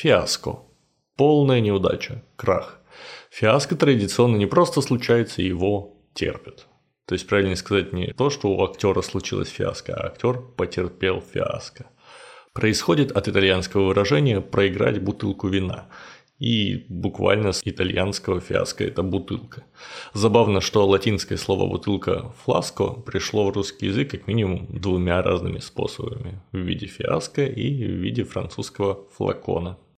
Фиаско. Полная неудача, крах. Фиаско традиционно не просто случается, его терпят. То есть правильно сказать не то, что у актера случилось фиаско, а актер потерпел фиаско. Происходит от итальянского выражения «проиграть бутылку вина». И буквально с итальянского фиаско – это бутылка. Забавно, что латинское слово «бутылка» «фласко» пришло в русский язык как минимум двумя разными способами – в виде фиаско и в виде французского флакона.